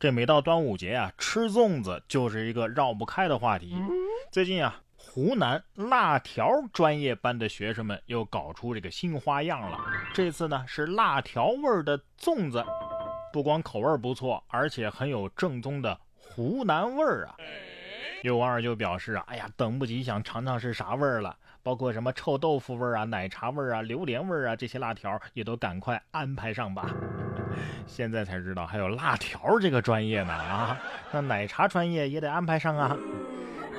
这每到端午节啊，吃粽子就是一个绕不开的话题。最近啊，湖南辣条专业班的学生们又搞出这个新花样了。这次呢是辣条味儿的粽子，不光口味不错，而且很有正宗的湖南味儿啊。有网友就表示啊，哎呀，等不及想尝尝是啥味儿了。包括什么臭豆腐味儿啊、奶茶味儿啊、榴莲味儿啊，这些辣条也都赶快安排上吧。现在才知道还有辣条这个专业呢啊！那奶茶专业也得安排上啊。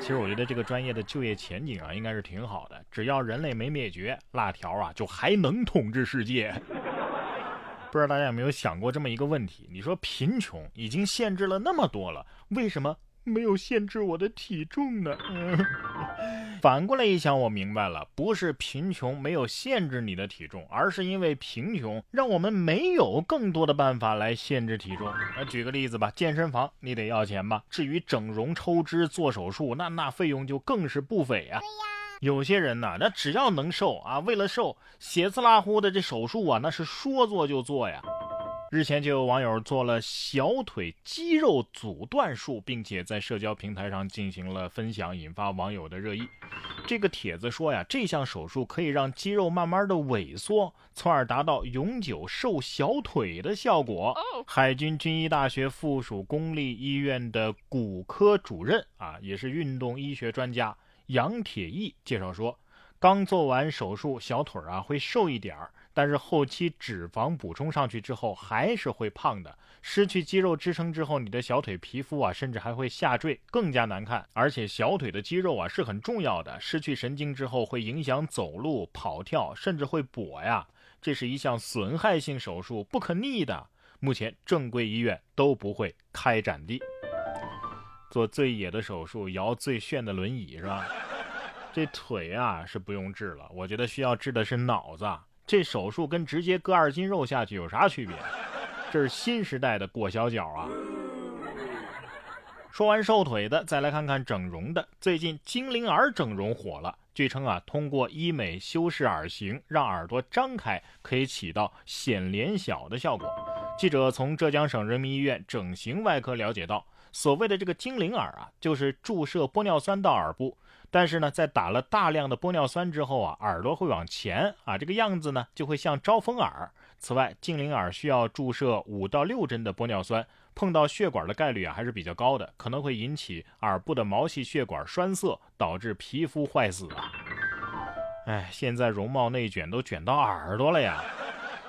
其实我觉得这个专业的就业前景啊，应该是挺好的。只要人类没灭绝，辣条啊就还能统治世界。不知道大家有没有想过这么一个问题？你说贫穷已经限制了那么多了，为什么没有限制我的体重呢？反过来一想，我明白了，不是贫穷没有限制你的体重，而是因为贫穷让我们没有更多的办法来限制体重。那举个例子吧，健身房你得要钱吧？至于整容、抽脂、做手术，那那费用就更是不菲呀。有些人呢，那只要能瘦啊，为了瘦，血刺拉呼的这手术啊，那是说做就做呀。日前就有网友做了小腿肌肉阻断术，并且在社交平台上进行了分享，引发网友的热议。这个帖子说呀，这项手术可以让肌肉慢慢的萎缩，从而达到永久瘦小腿的效果。海军军医大学附属公立医院的骨科主任啊，也是运动医学专家杨铁毅介绍说，刚做完手术，小腿啊会瘦一点儿。但是后期脂肪补充上去之后还是会胖的，失去肌肉支撑之后，你的小腿皮肤啊，甚至还会下坠，更加难看。而且小腿的肌肉啊是很重要的，失去神经之后会影响走路、跑跳，甚至会跛呀。这是一项损害性手术，不可逆的。目前正规医院都不会开展的。做最野的手术，摇最炫的轮椅是吧？这腿啊是不用治了，我觉得需要治的是脑子。这手术跟直接割二斤肉下去有啥区别？这是新时代的裹小脚啊！说完瘦腿的，再来看看整容的。最近精灵耳整容火了，据称啊，通过医美修饰耳形，让耳朵张开，可以起到显脸小的效果。记者从浙江省人民医院整形外科了解到，所谓的这个精灵耳啊，就是注射玻尿酸到耳部。但是呢，在打了大量的玻尿酸之后啊，耳朵会往前啊，这个样子呢就会像招风耳。此外，精灵耳需要注射五到六针的玻尿酸，碰到血管的概率啊还是比较高的，可能会引起耳部的毛细血管栓塞，导致皮肤坏死啊。哎，现在容貌内卷都卷到耳朵了呀。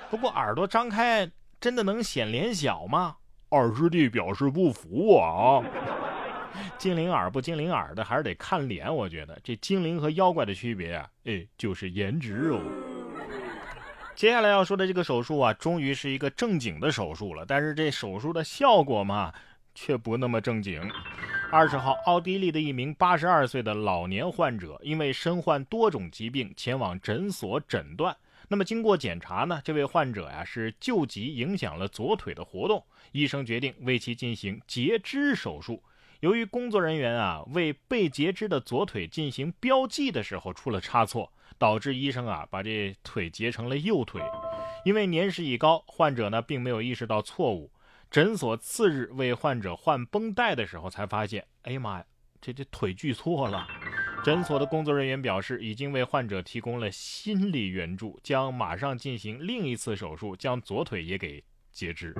不过耳朵张开真的能显脸小吗？二师弟表示不服啊。精灵耳不精灵耳的，还是得看脸。我觉得这精灵和妖怪的区别啊，哎，就是颜值哦。接下来要说的这个手术啊，终于是一个正经的手术了。但是这手术的效果嘛，却不那么正经。二十号，奥地利的一名八十二岁的老年患者，因为身患多种疾病，前往诊所诊断。那么经过检查呢，这位患者呀是旧疾影响了左腿的活动，医生决定为其进行截肢手术。由于工作人员啊为被截肢的左腿进行标记的时候出了差错，导致医生啊把这腿截成了右腿。因为年事已高，患者呢并没有意识到错误。诊所次日为患者换绷带的时候，才发现，哎呀妈呀，这这腿锯错了。诊所的工作人员表示，已经为患者提供了心理援助，将马上进行另一次手术，将左腿也给截肢。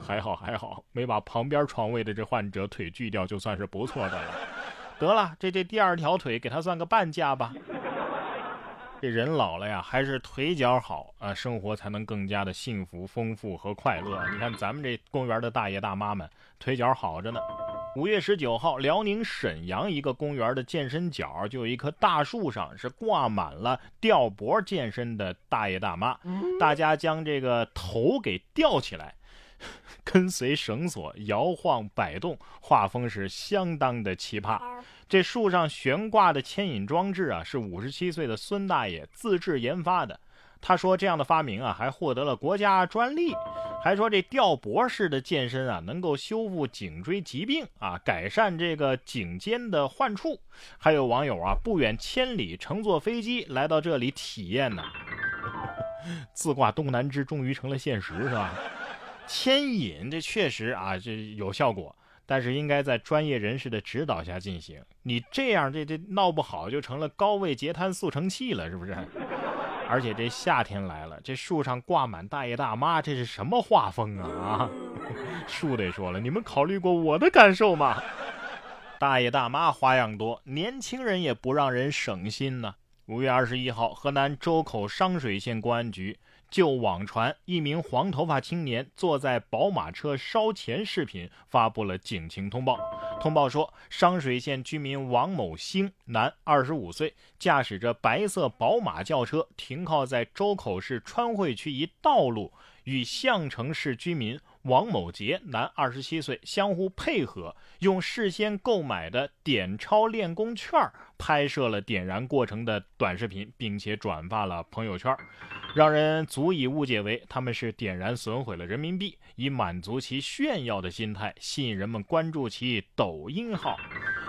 还好还好，没把旁边床位的这患者腿锯掉，就算是不错的了。得了，这这第二条腿给他算个半价吧。这人老了呀，还是腿脚好啊，生活才能更加的幸福、丰富和快乐。你看咱们这公园的大爷大妈们，腿脚好着呢。五月十九号，辽宁沈阳一个公园的健身角就有一棵大树上是挂满了吊脖健身的大爷大妈，大家将这个头给吊起来。跟随绳索摇晃摆动，画风是相当的奇葩。这树上悬挂的牵引装置啊，是五十七岁的孙大爷自制研发的。他说这样的发明啊，还获得了国家专利。还说这吊脖式的健身啊，能够修复颈椎疾病啊，改善这个颈肩的患处。还有网友啊，不远千里乘坐飞机来到这里体验呢。自挂东南枝终于成了现实，是吧？牵引这确实啊，这有效果，但是应该在专业人士的指导下进行。你这样这这闹不好就成了高位截瘫速成器了，是不是？而且这夏天来了，这树上挂满大爷大妈，这是什么画风啊啊！树得说了，你们考虑过我的感受吗？大爷大妈花样多，年轻人也不让人省心呢。五月二十一号，河南周口商水县公安局。就网传一名黄头发青年坐在宝马车烧钱视频发布了警情通报。通报说，商水县居民王某兴，男，二十五岁，驾驶着白色宝马轿车停靠在周口市川汇区一道路，与项城市居民王某杰，男，二十七岁，相互配合，用事先购买的点钞练功券拍摄了点燃过程的短视频，并且转发了朋友圈。让人足以误解为他们是点燃损毁了人民币，以满足其炫耀的心态，吸引人们关注其抖音号。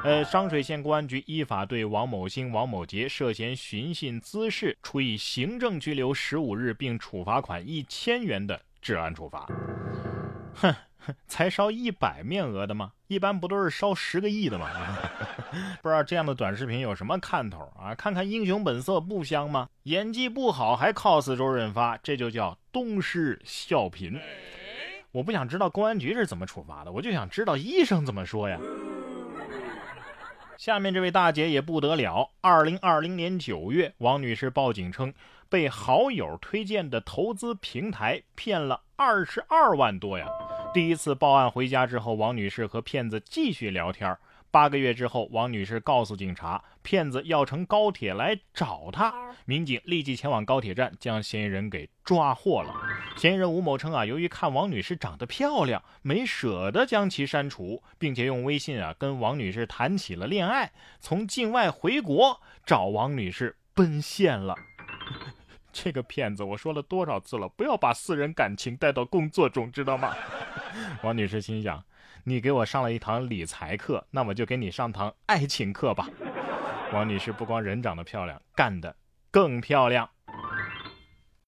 呃，商水县公安局依法对王某兴、王某杰涉嫌寻衅滋事，处以行政拘留十五日，并处罚款一千元的治安处罚。哼。才烧一百面额的吗？一般不都是烧十个亿的吗？不知道这样的短视频有什么看头啊？看看《英雄本色》不香吗？演技不好还 cos 周润发，这就叫东施效颦。我不想知道公安局是怎么处罚的，我就想知道医生怎么说呀。下面这位大姐也不得了。二零二零年九月，王女士报警称被好友推荐的投资平台骗了二十二万多呀。第一次报案回家之后，王女士和骗子继续聊天。八个月之后，王女士告诉警察，骗子要乘高铁来找她。民警立即前往高铁站，将嫌疑人给抓获了。嫌疑人吴某称啊，由于看王女士长得漂亮，没舍得将其删除，并且用微信啊跟王女士谈起了恋爱，从境外回国找王女士奔现了。这个骗子，我说了多少次了，不要把私人感情带到工作中，知道吗？王女士心想：你给我上了一堂理财课，那我就给你上堂爱情课吧。王女士不光人长得漂亮，干得更漂亮。